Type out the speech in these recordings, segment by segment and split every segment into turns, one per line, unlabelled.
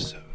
episode.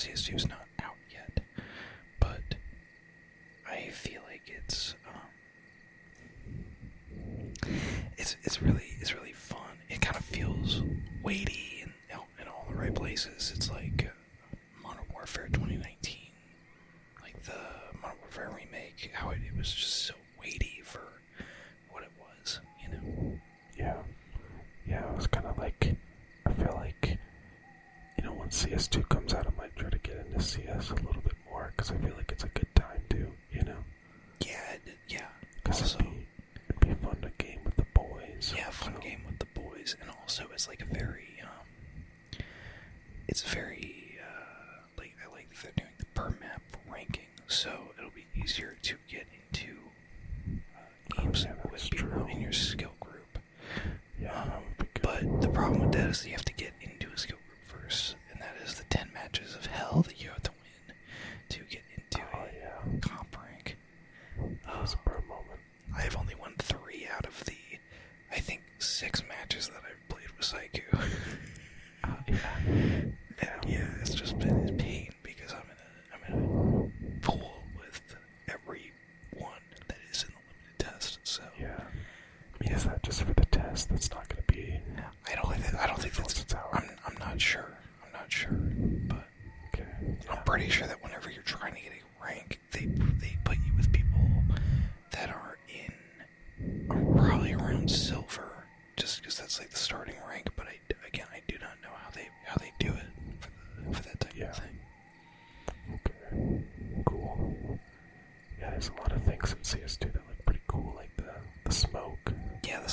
Jesus now.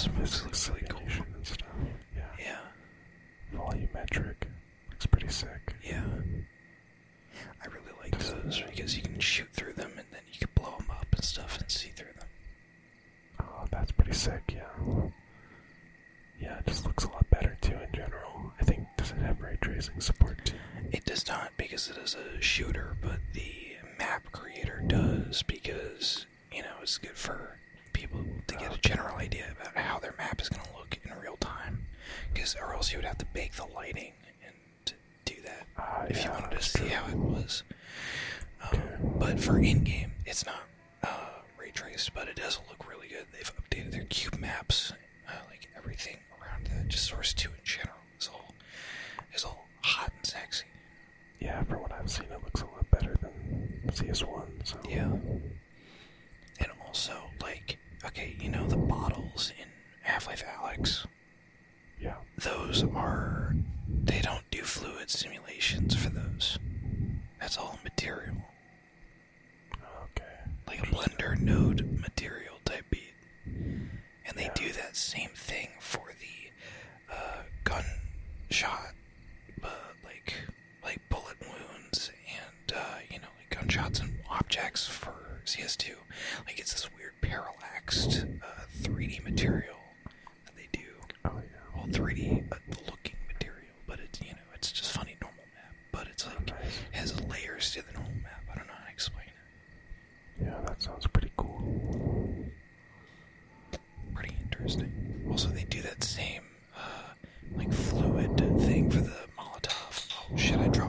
This looks really cool.
And stuff. Yeah.
yeah.
Volumetric. Looks pretty sick.
Yeah. I really like this those because you can shoot through them and then you can blow them up and stuff and see through them.
Oh, that's pretty sick, yeah. Yeah, it just looks a lot better too in general. I think does it have ray tracing support too?
It does not because it is a shooter, but the map creator does because you know it's good for people who to get a general idea about how their map is going to look in real time. Because or else you would have to bake the lighting and do that
uh,
if
yeah, you
wanted to see
true.
how it was. Um, but for in-game, it's not uh, ray traced, but it does look really good. They've updated their cube maps, uh, like everything around the Just Source Two in general is all is all hot and sexy.
Yeah, from what I've seen, it looks a lot better than CS One. So
yeah, and also like okay, you know the bottles in Half Life Alex.
Yeah.
Those are they don't do fluid simulations for those. That's all material.
Okay.
Like a blender node material type beat. And they yeah. do that same thing for the uh, gunshot, uh, like like bullet wounds and uh, you know like gunshots and objects for CS2. Like it's this weird parallaxed uh, 3D material that they do.
Oh yeah.
Well, 3D uh, looking material, but it's you know it's just funny normal map, but it's like
oh,
nice. has layers to the normal map. I don't know how to explain it.
Yeah, that sounds pretty cool.
Pretty interesting. Also, they do that same uh, like fluid thing for the Molotov. Oh shit! I drop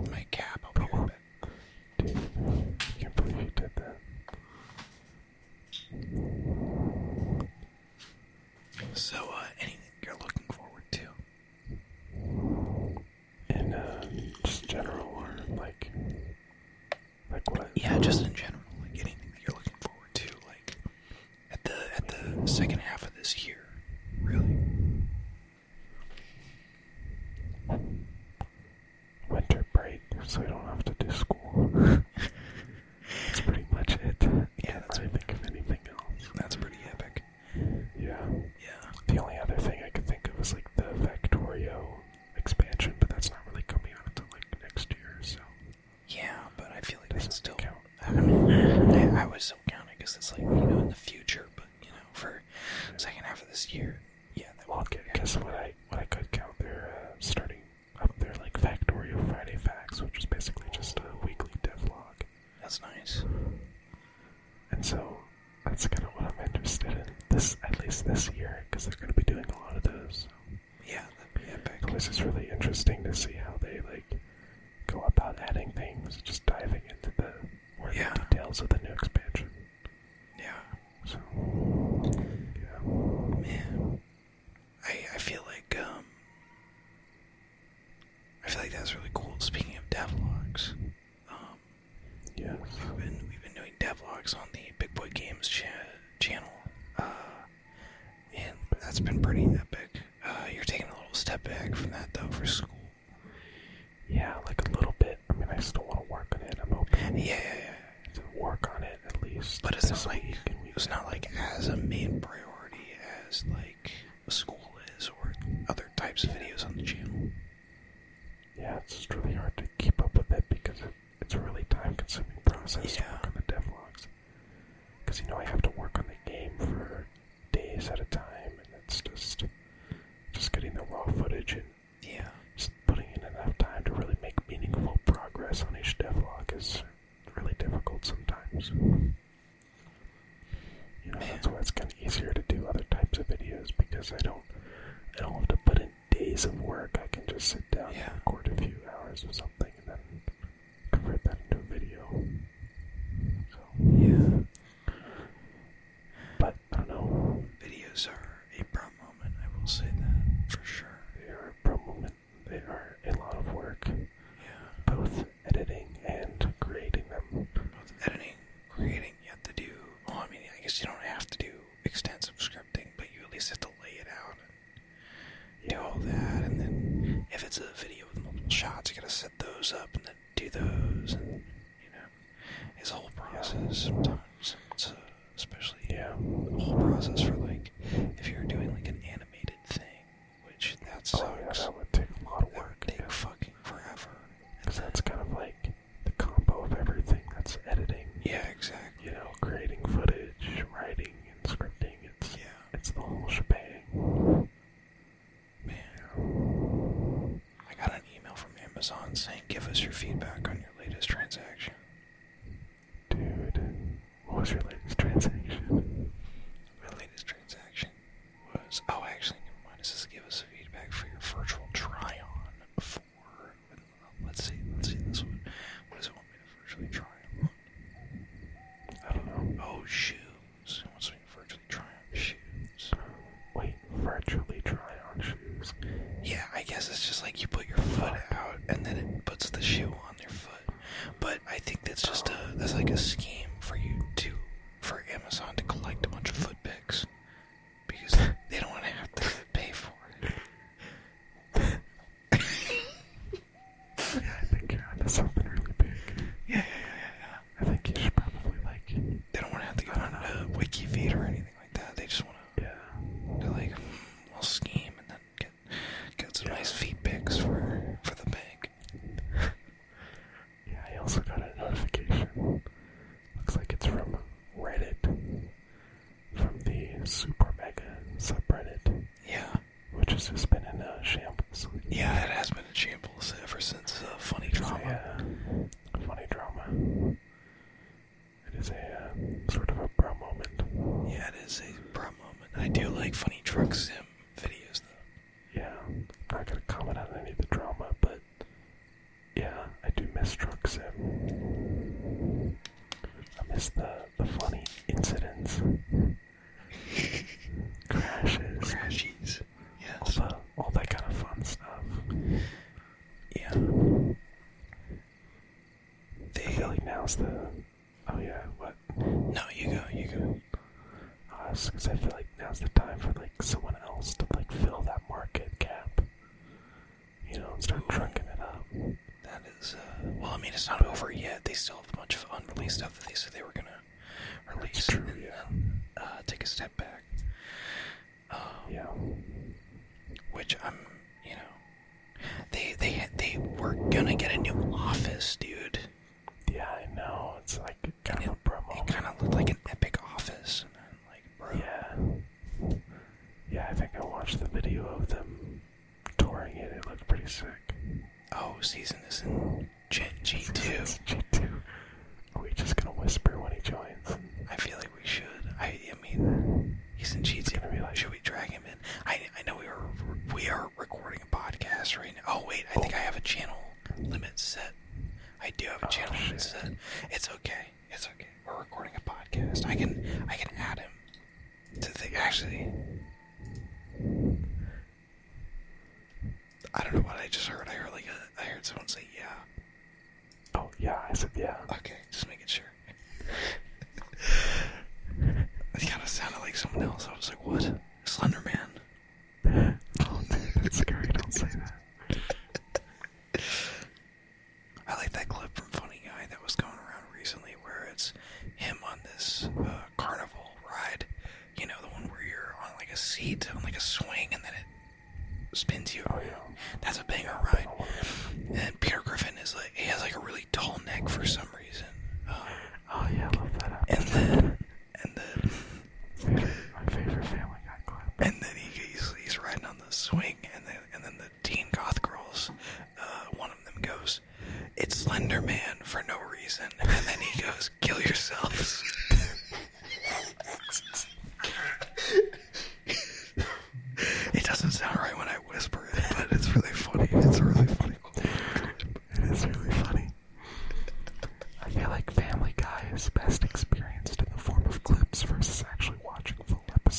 shoot.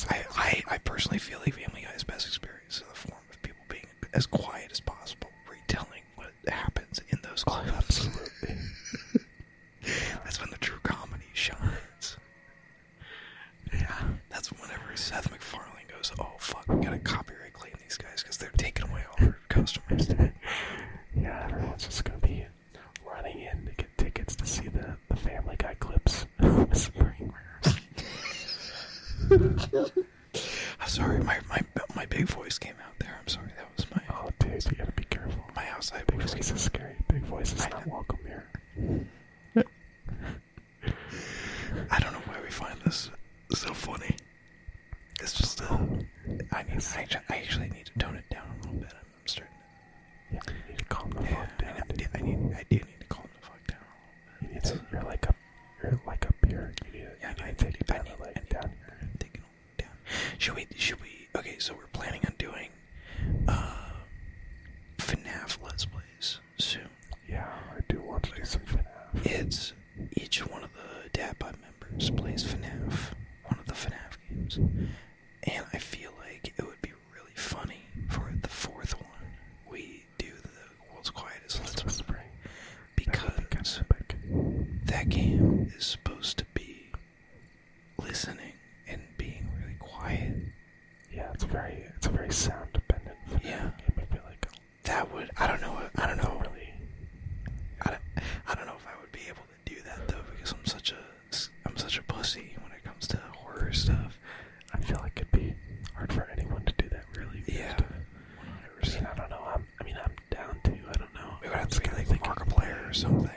I, I,
I personally feel like Family Guy's best experience is in the form of people being as quiet as possible, retelling what happens in those clips. or something.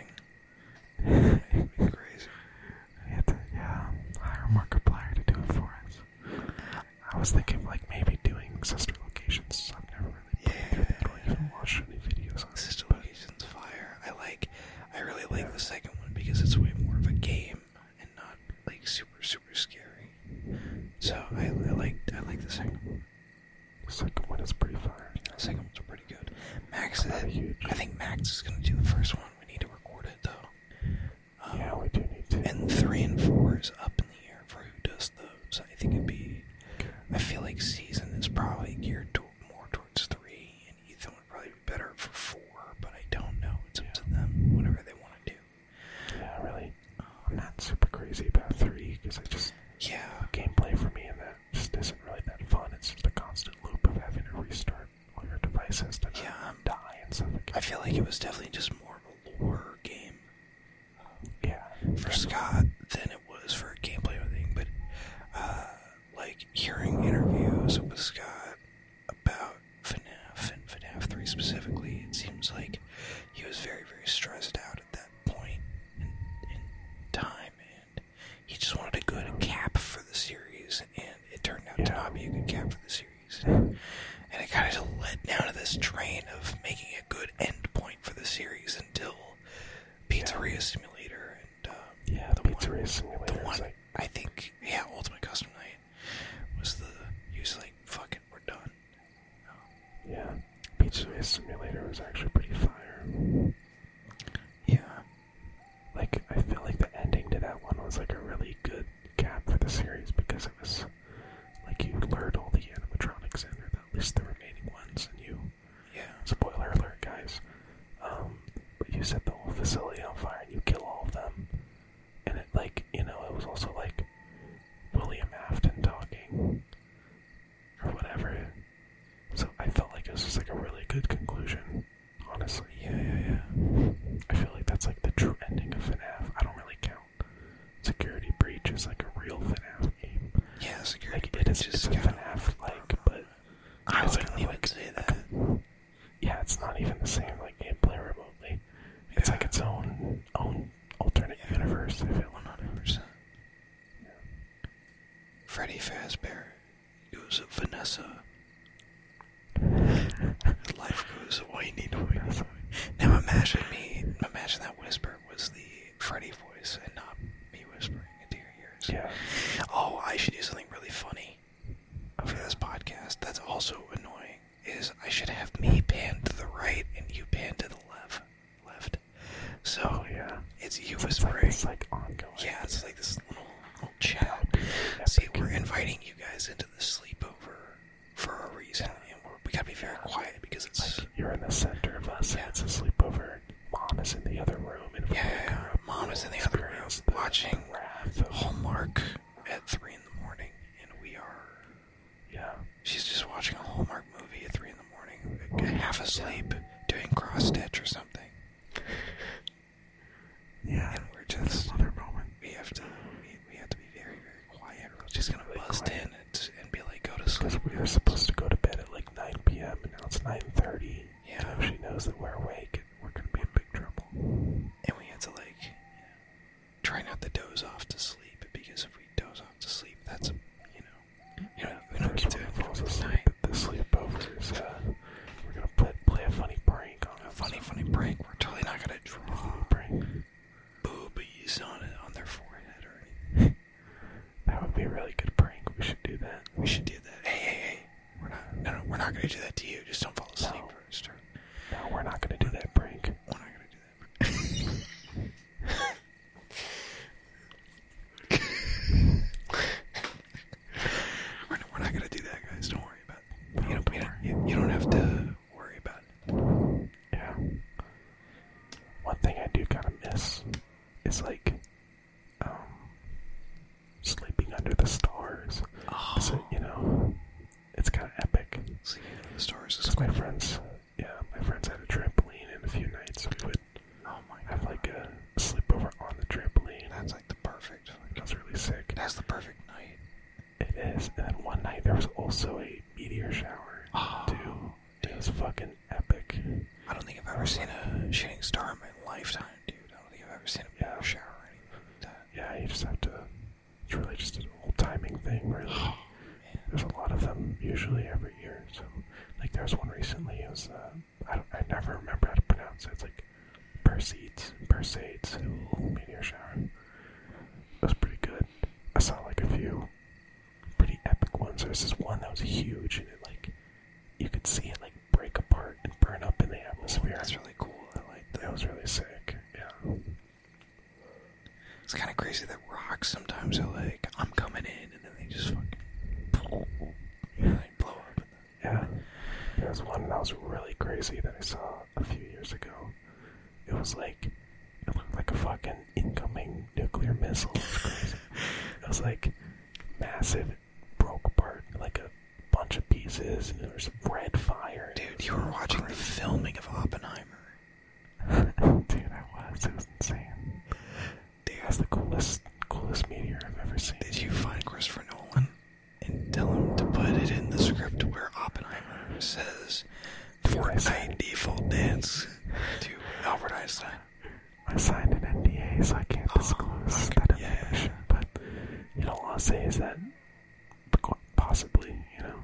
goes off to sleep.
one
night
there was also a one that was
really crazy that
I saw a few years ago. It was like it looked like a fucking incoming nuclear missile. It was crazy. it was like massive, broke apart like a bunch of pieces, and there was red fire.
Dude, you were watching the filming of Oppenheimer.
Dude, I was. It was insane.
Dude,
That's the coolest, coolest meteor I've ever seen.
did you find Christopher Nolan and tell him to put it in the script says
I
Fortnite default dance to Albert Einstein?
I signed an NDA, so I can't
Oh,
disclose
okay,
that
yeah.
information. But you know, all I'll say is that possibly, you know,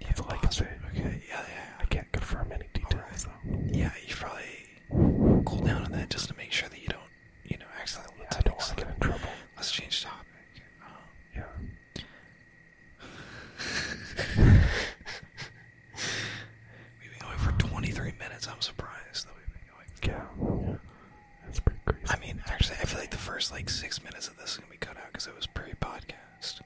Yeah,
That's all I can say.
Okay, yeah, yeah,
I can't confirm any details though.
yeah. You should probably cool down on that just to make sure that you don't, you know, accidentally
Yeah,
let
I don't
things
want to
slip.
get in trouble.
Let's change topic. Um,
Yeah.
we've been going for 23 minutes. I'm surprised that we've been going.
Yeah. That's pretty crazy.
I mean, actually, I feel like the first like six minutes of this is gonna be cut out because it was pre-podcast.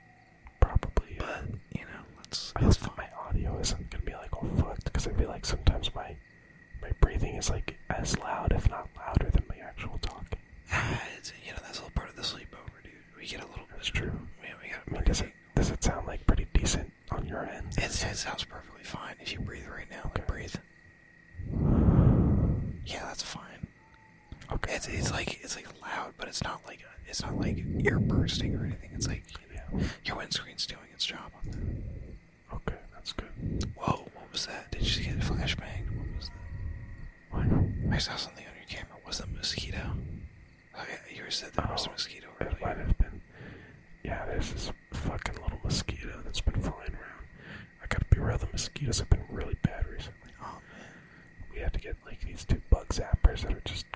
probably. Yeah.
But you know, let's
I hope my audio isn't gonna be like all fucked because I feel like sometimes my my breathing is like as loud, if not louder, than my actual talking.
Ah, it's, you know, that's all part of the sleepover, dude. We get a little.
That's true.
Yeah, we got.
I mean, does it does it sound like pretty decent on your end?
It's, it sounds perfectly fine if you breathe right now. Like
Okay.
breathe. Yeah, that's fine.
Okay.
It's it's like it's like loud, but it's not like it's not like ear bursting or anything. It's like
Yeah.
your windscreen's doing its job on that.
Okay, that's good.
Whoa, what was that? Did you get a flashbang? What was that?
What?
I saw something on your camera. Was it a mosquito? Oh, yeah, you said there was a
Oh,
mosquito
It might
earlier.
have been. Yeah, there's this fucking little mosquito that's been flying around. I gotta be real, the mosquitoes have been really bad recently.
Oh man.
We had to get like these two bug zappers that are just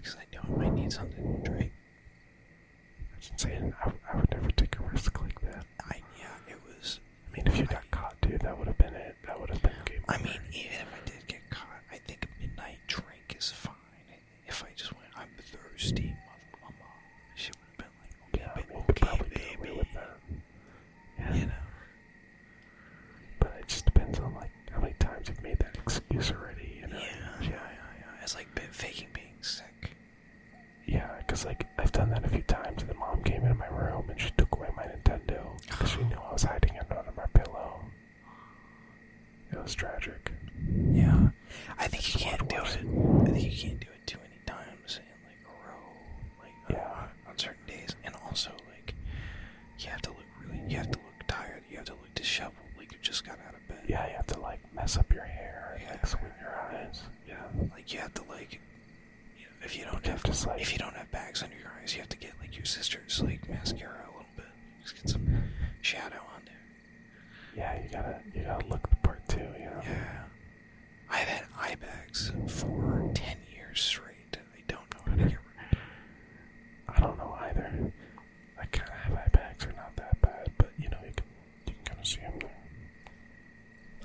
because I
knew I might need something to drink.
That's insane. I, I would never take a risk like that.
I yeah, it was.
I mean, if you got caught, dude, that would have been it. That would have been game.
I
over.
mean, even if I did get caught, I think a midnight drink is fine. If I just went, I'm thirsty, mother mama, she would have been like,
yeah, I
okay,
mean, you
okay,
probably get
baby,
with that. Yeah.
you know.
But it just depends on like how many times you've made that excuse already. You know?
Yeah, yeah, yeah, yeah. It's like faking.
Because like I've done that a few times. And the mom came into my room and she took away my Nintendo because she knew I was hiding it under my pillow. It was tragic.
Yeah, I think you can't do it. I think you can't do it too many times in like a row, like
Yeah.
on certain days. And also, like, you have to look really, you have to look tired. You have to look disheveled, like you just got out of bed.
Yeah, you have to like mess up your hair and
Yeah.
like squint your eyes. Yeah.
Like you have to like, if you don't have
just, like-
if you don't have bags under your eyes, you have to get like your sister's like mascara a little bit. Just get some shadow on there.
Yeah, you gotta you gotta look the part too, you know.
Yeah. I've had eye bags for ten years straight. and I don't know how to get rid of them.
I don't know either. I kind of have eye bags are not that bad, but you know you can you can kind of see them. There.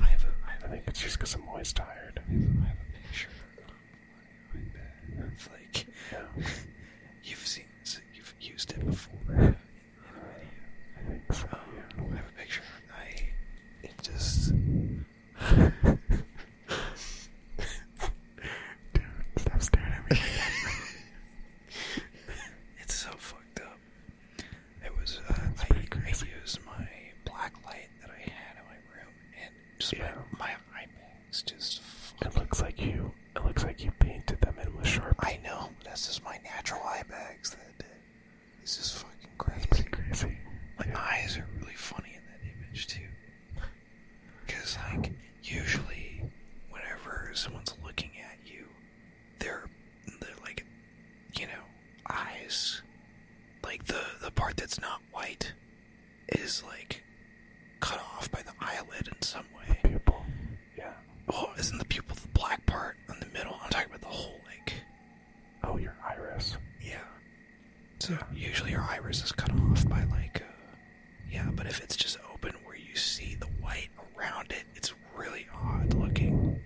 I have a, I have
I
a
think it's just because I'm always tired.
I have a picture on my iPad. It's like
Yeah,
you've seen, you've used it before in a video.
I think so.
Um,
Yeah.
I have a picture. I it just
Dude, stop staring at me.
it's so fucked up. It was uh,
That's
I,
pretty
I
crazy.
used my black light that I had in my room, and just
Yeah.
my my bags just.
It looks like you. It looks like you painted them in with sharp.
I know that's just my natural eye bags that. It's just fucking
Pretty
crazy.
crazy.
My
Yeah.
eyes are really funny in that image too. Because like usually, whenever someone's looking at you, they're they're like, you know, eyes. Like the the part that's not white is like cut off by the eyelid in some way.
Pupil. Yeah.
Oh, isn't the pupil the black part in the middle? I'm talking about the whole like.
Oh, your iris.
Yeah. So usually your iris is cut off by like, uh, yeah. But if it's just open where you see the white around it, it's really odd looking.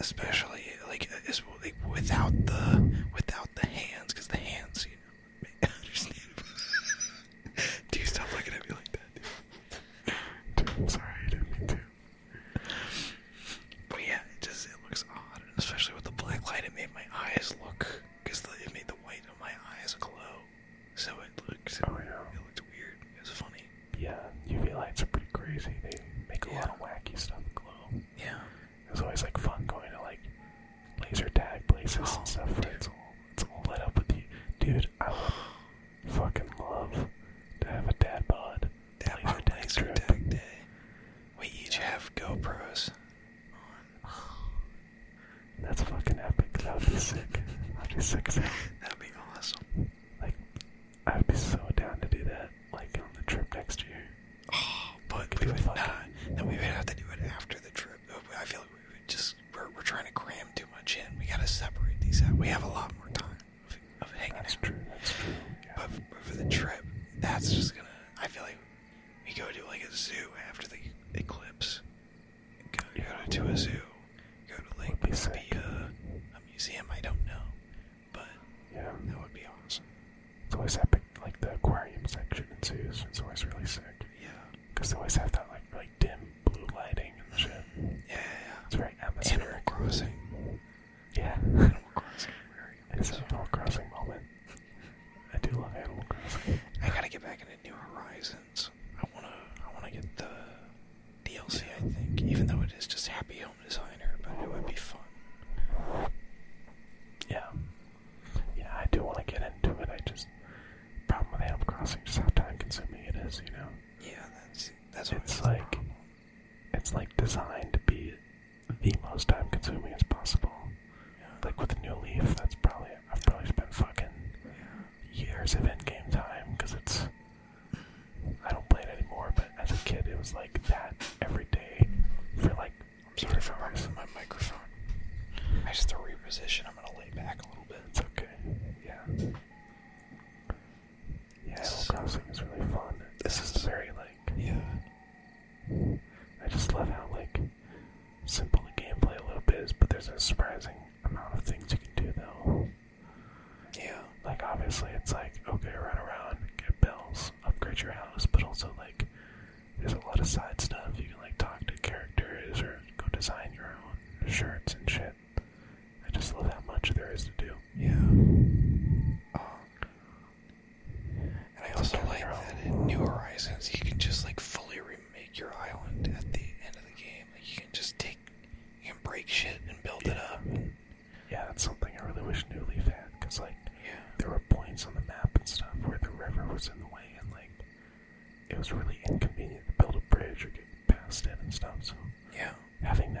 Especially like, uh, is like without the without the hands, because the hands, you know, make understandable. Dude, stop looking at me like that. Dude.
Dude, I'm sorry, I didn't mean to.
But yeah, it just it looks odd, and especially with the black light, it made my eyes look because it made the white of my eyes glow. So it looked
Oh, yeah.
it looked weird. It was funny.
Yeah, UV lights are pretty crazy. They make a lot
Yeah.
of wacky stuff glow.
Yeah.
It was always like fun going to like laser tag places
Oh,
and stuff. Where
dude.
it's all it's all lit up with you, dude. I would fucking love to have a dad bod
That
laser
was
tag
laser
trip.
tag day. We each have GoPros.
That's fucking epic. That would be sick. That'd be sick as hell.
That'd be awesome.
Like, I'd be so down to do that. Like on the trip next year.
Oh, but
Could
we
do
would
a fucking-
not. Then we would have to do it after the trip. I feel like we would just we're, we're trying to cram too much in. We gotta separate these out. We have a lot more time of, of hanging
That's
out.
true. That's true. Yeah.
But, but for the trip, that's just gonna. I feel like we go to like a zoo after the eclipse. Go, go to a zoo. Go to like maybe
sick.
a, a museum. I don't know, but
yeah.
that would be awesome.
It's always epic. Like the aquarium section in zoos. It's always really sick.
Yeah,
Because they always have that like really dim blue lighting and shit.
yeah, yeah.
It's very
Animal
atmospheric.
Crossing.
Yeah.
Animal Crossing. Very
It's an
awesome.
Animal Crossing moment. I do love Animal Crossing.
I gotta get back into New Horizons. I wanna, I wanna get the DLC. I think, even though it is just Happy Home Designer, but it would be fun.
Yeah. Yeah, I do want to get into it. I just problem with Animal Crossing just how time consuming it is, you know.
Yeah, that's that's
It's
always the
like-
problem.
It's like designed to be the most time consuming as possible.
Yeah.
Like with the new Leaf, that's probably I've probably spent fucking
Yeah.
years of in-game time because it's I don't play it anymore. But as a kid, was like that every day for like
I'm sorry if rubbing my microphone. I just to reposition. I'm gonna lay back a little bit.
shit
and
build it up.
Yeah,
that's something I
really
wish New Leaf had, because, like,
yeah.
there
were
points
on
the
map
and
stuff where the river was in the way, and, like, it was
really inconvenient to build a
bridge or get past it and stuff, so
yeah. having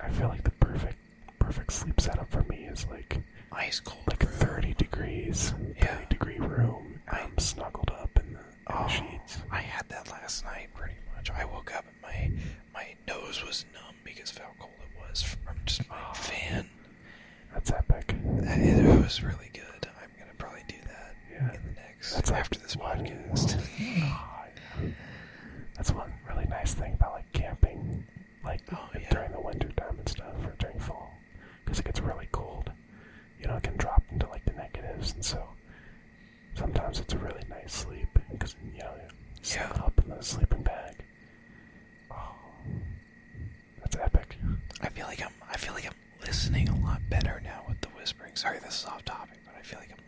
like I feel like the perfect perfect sleep setup for me is like
ice cold,
like
room.
thirty degrees,
yeah.
thirty degree room. I'm snuggled up in the, oh, the sheets.
I had that last night pretty much. I woke up and my my nose was numb because of how cold it was from just my
oh,
fan.
That's epic.
That, it was really good. I'm gonna probably do that
yeah.
in the next
that's
after this podcast.
sleep because yeah,
yeah.
up in the sleeping bag. Oh, that's epic.
I feel like I'm. I feel like I'm listening a lot better now with the whispering. Sorry, this is off topic, but I feel like I'm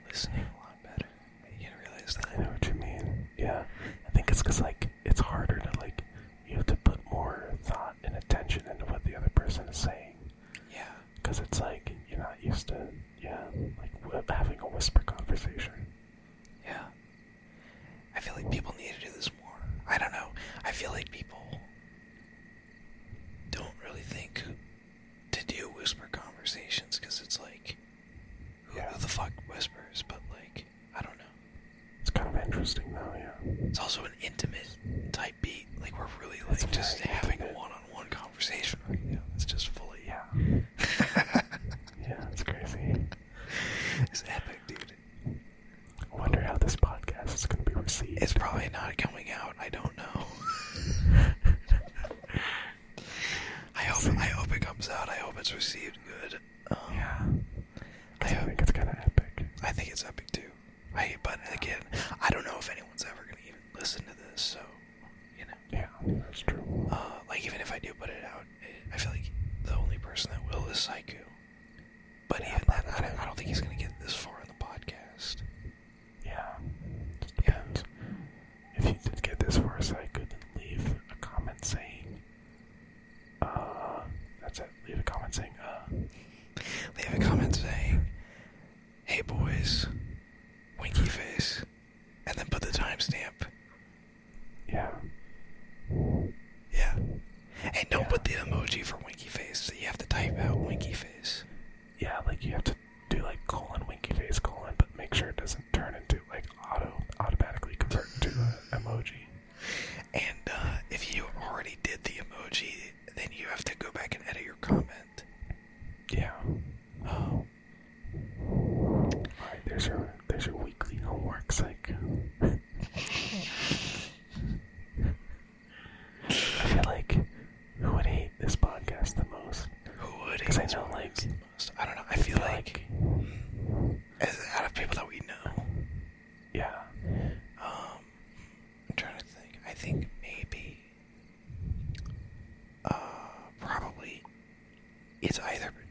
it's
either.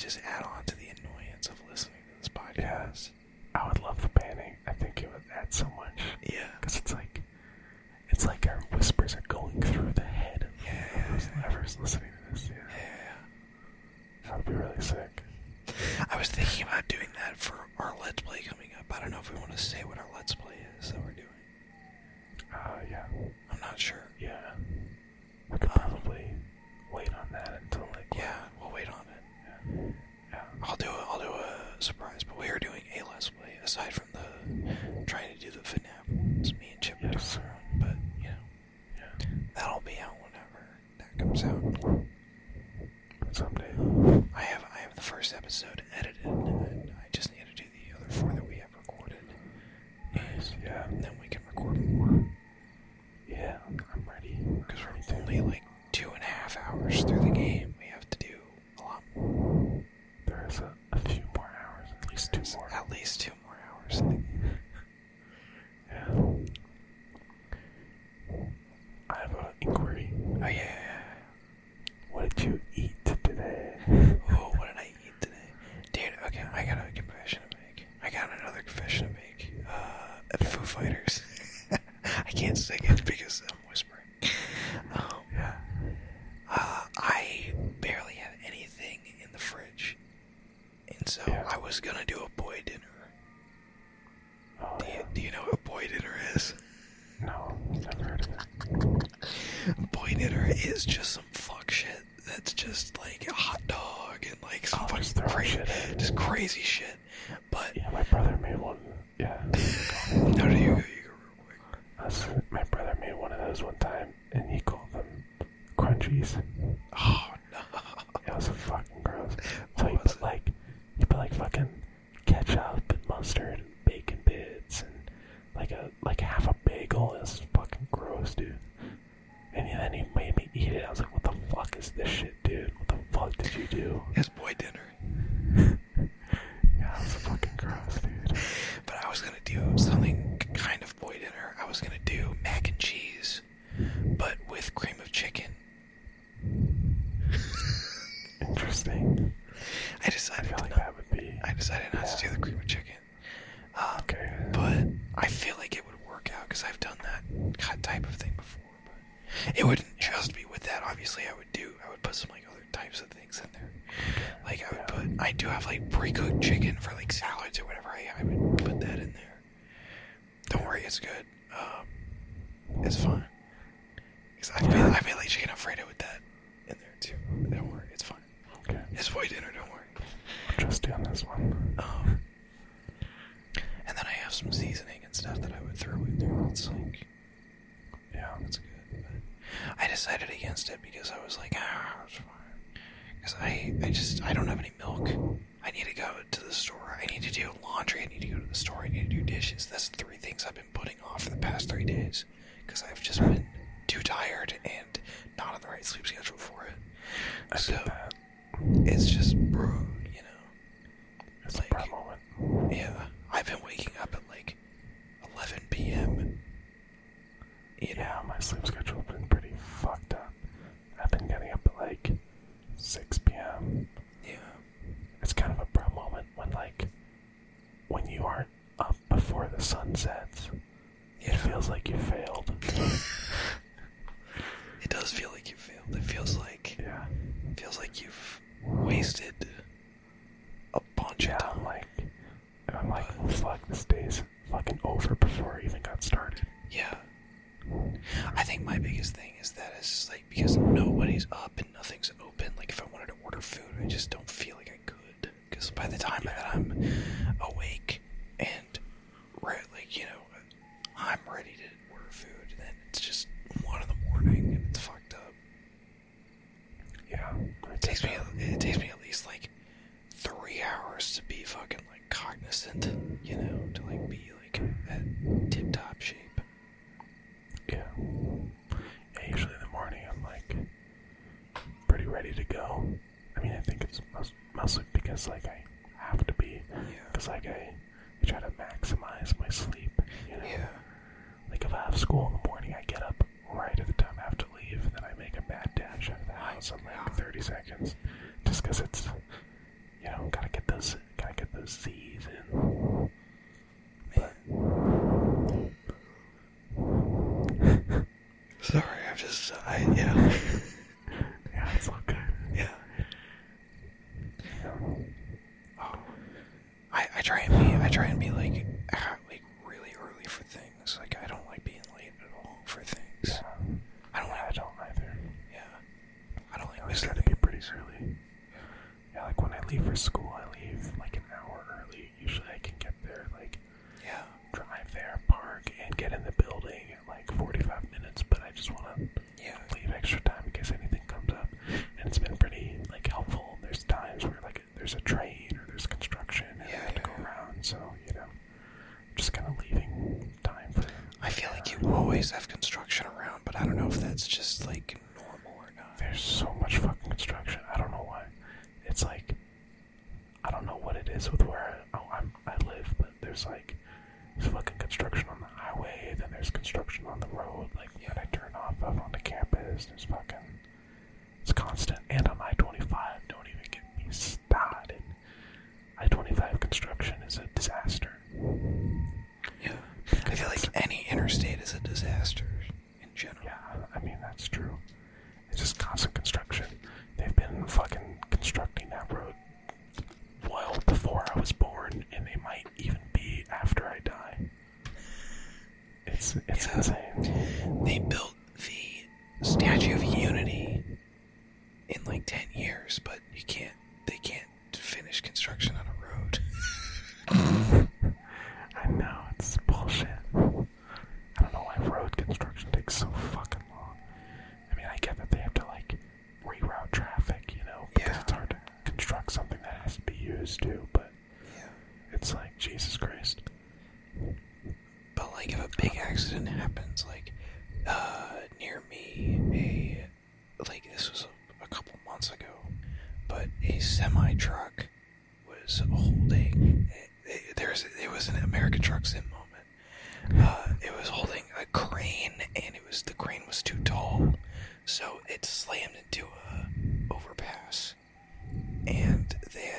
just add on to the annoyance of listening to this podcast. Yeah.
I would love the panning. I think it would add so much.
Yeah.
Because it's like, it's like our whispers are going through the head of
yeah,
whoever's, yeah, whoever's listening to this. Yeah.
yeah.
That would be really sick.
I was thinking about doing that for our Let's Play coming up. I don't know if we want to say what our Let's Play is that we're doing.
Uh, yeah.
I'm not sure.
Yeah. We could
um, aside from was gonna do a boy dinner.
Oh,
do, you, do you know what a boy dinner is?
No, never heard of it.
boy dinner is just some fuck shit that's just like a hot dog and like some
oh,
fucking crazy, just crazy shit. But
yeah, my brother made one. Yeah.
no, do you, you go real quick.
My brother made one of those one time, and he called them crunchies. 6 p.m.
Yeah.
It's kind of a bro moment when, like, when you aren't up before the sun sets,
yeah.
it feels like you failed. get in the building.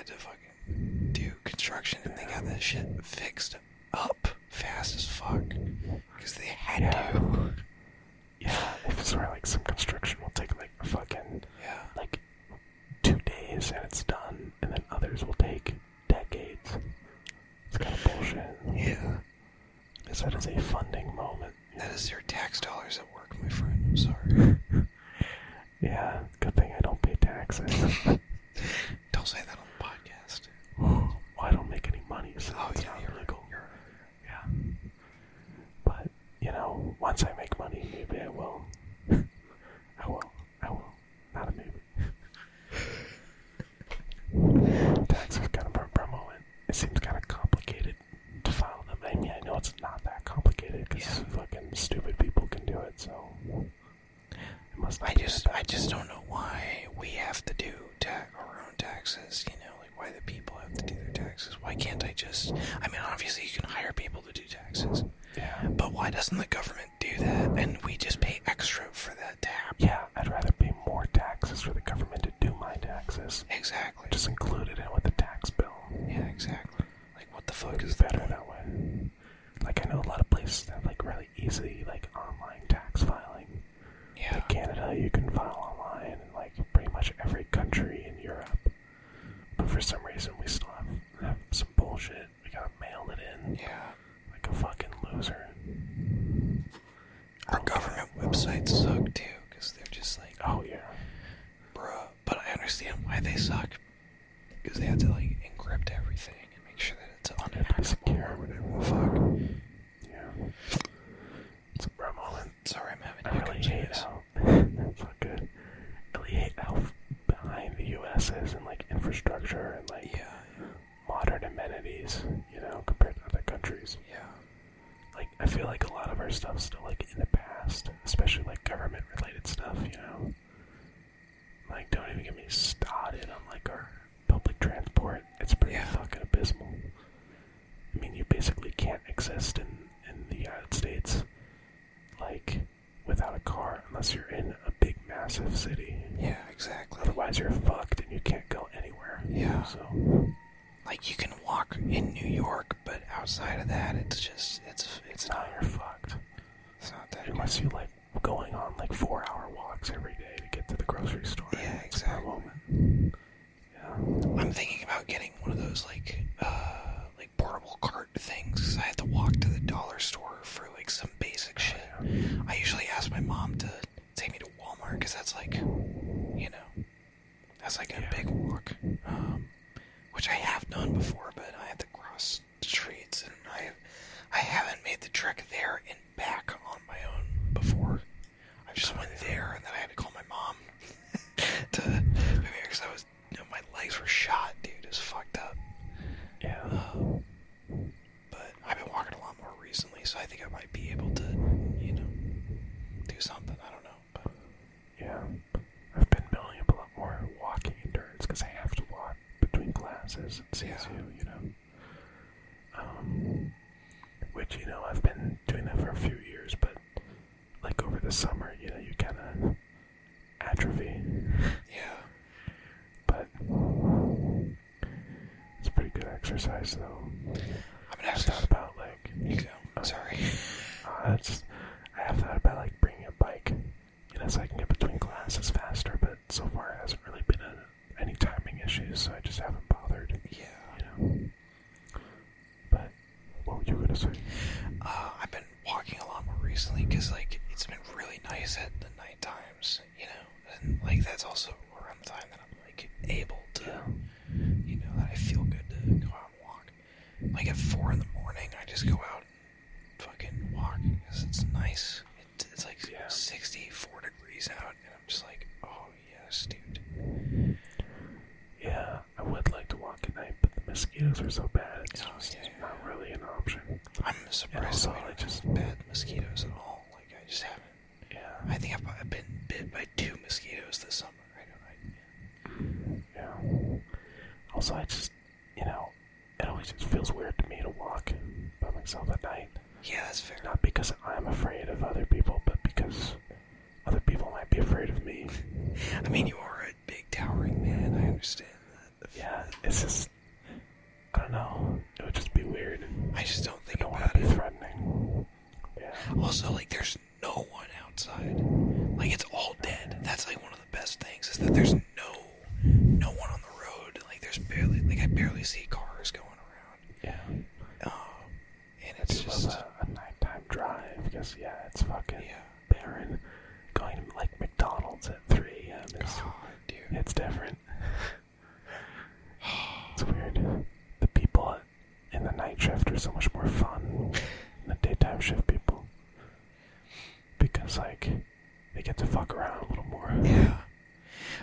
had to fucking do construction and they got that shit fixed up fast as fuck. Because they had
yeah.
to.
Yeah, if it's where like some construction will take like a fucking
yeah.
like two days and it's done, and then others will take decades. It's kind of bullshit.
Yeah.
It's that is a funding moment.
That is your tax dollars at work, my friend. I'm sorry.
yeah, good thing I don't pay taxes.
don't say that on
once I make money, maybe I will. I will. I will. Not a maybe. Tax is kind of a moment. It seems kind of complicated to file them. I mean, I know it's not that complicated because
Yeah.
fucking stupid people can do it, so. It must
I just, I just don't know why we have to do ta- our own taxes. You know, like why the people have to do their taxes. Why can't I just? I mean, obviously you can hire people to do taxes,
Yeah.
but why doesn't the government do that and we just pay extra for that tab?
Yeah, I'd rather pay more taxes for the government to do my taxes.
Exactly.
Just include it in with the tax bill.
yeah, exactly. Like what the fuck is that?
better that way. Like I know a lot of places that have like really easy like online tax filing.
Yeah.
Like Canada, you can file online, and like pretty much every country in Europe. But for some reason, we still have, have some bullshit. We gotta mail it in
Yeah.
like a fucking loser.
Our government websites suck too, because they're just like,
Oh yeah,
bruh. But I understand why they suck, because they have to like encrypt everything and make sure that it's
secure.
or whatever the fuck.
yeah. Exercise, though.
I'm gonna have
thought
to.
about like
You go. Sorry.
Uh, it's,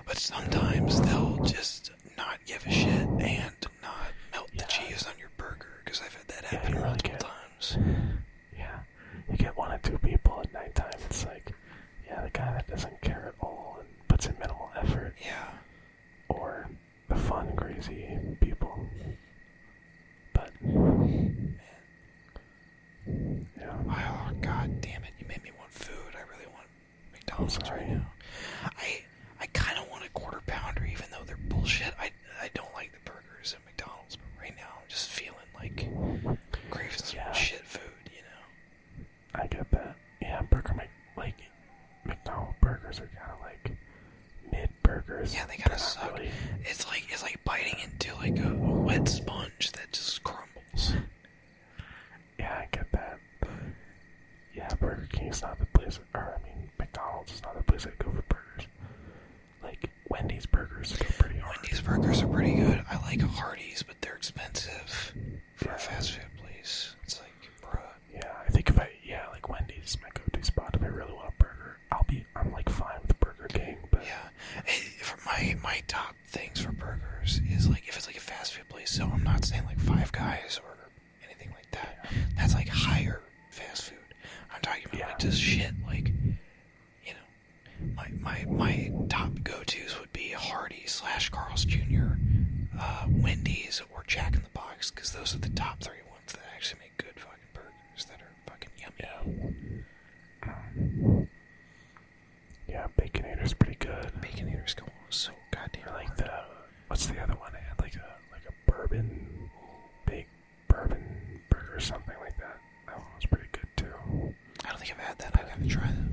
but
sometimes. I've had that. I gotta try that.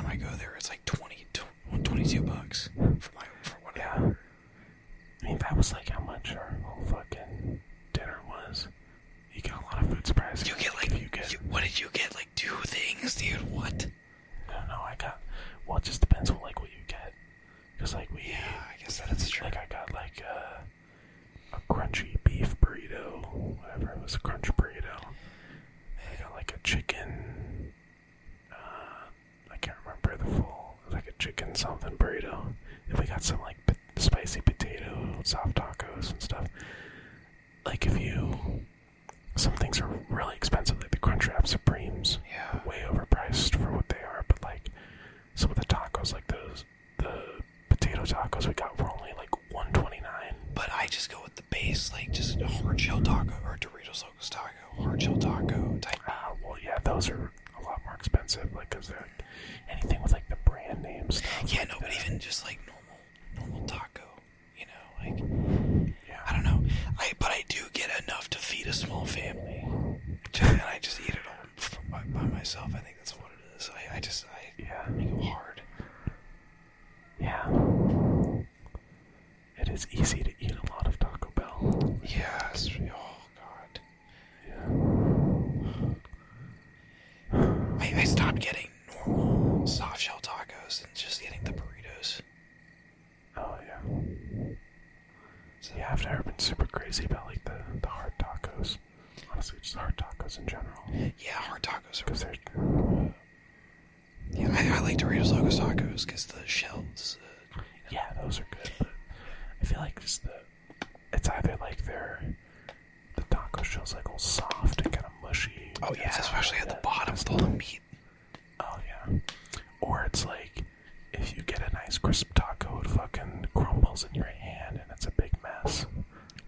time I
go
there, it's like 20, 22 bucks.
tacos in general.
Yeah, hard tacos.
Because they're.
Yeah, I, I like Doritos Locos Tacos because the shells. Uh, you know.
Yeah, those are good. But I feel like just the. It's either like they're. The taco shell's like all soft and kind of mushy.
Oh, yeah, especially at the bottom with all the meat.
Oh, yeah. Or it's like if you get a nice crisp taco, it fucking crumbles in your hand and it's a big mess.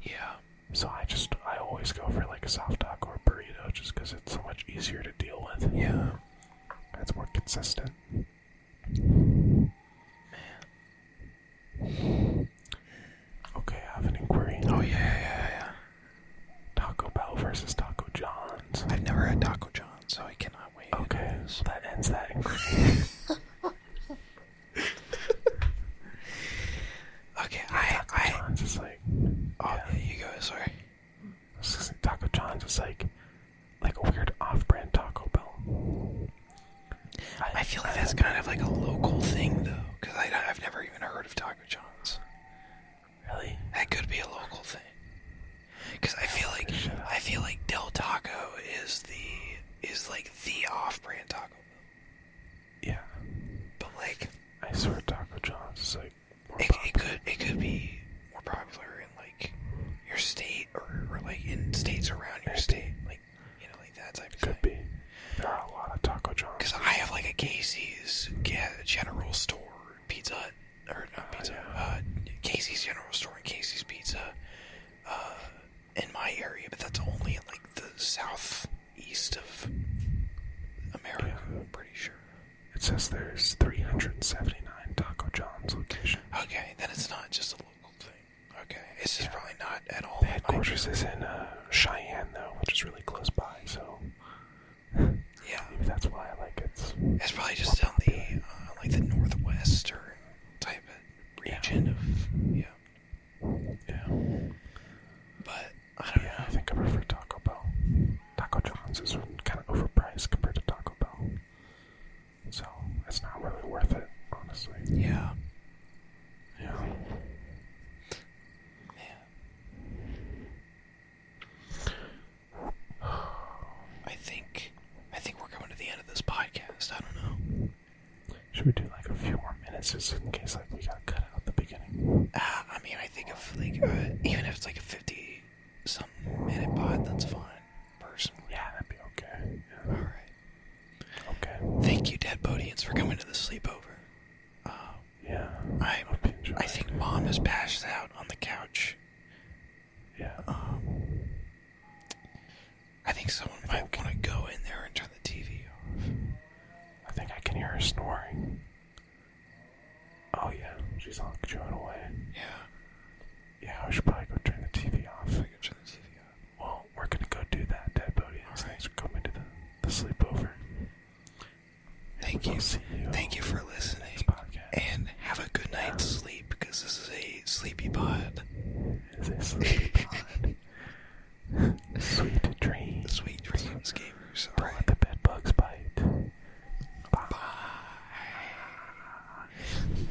Yeah.
So I just, I always go for like a soft consistent.
region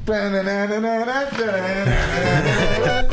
ba-na-na-na-na-na-na-na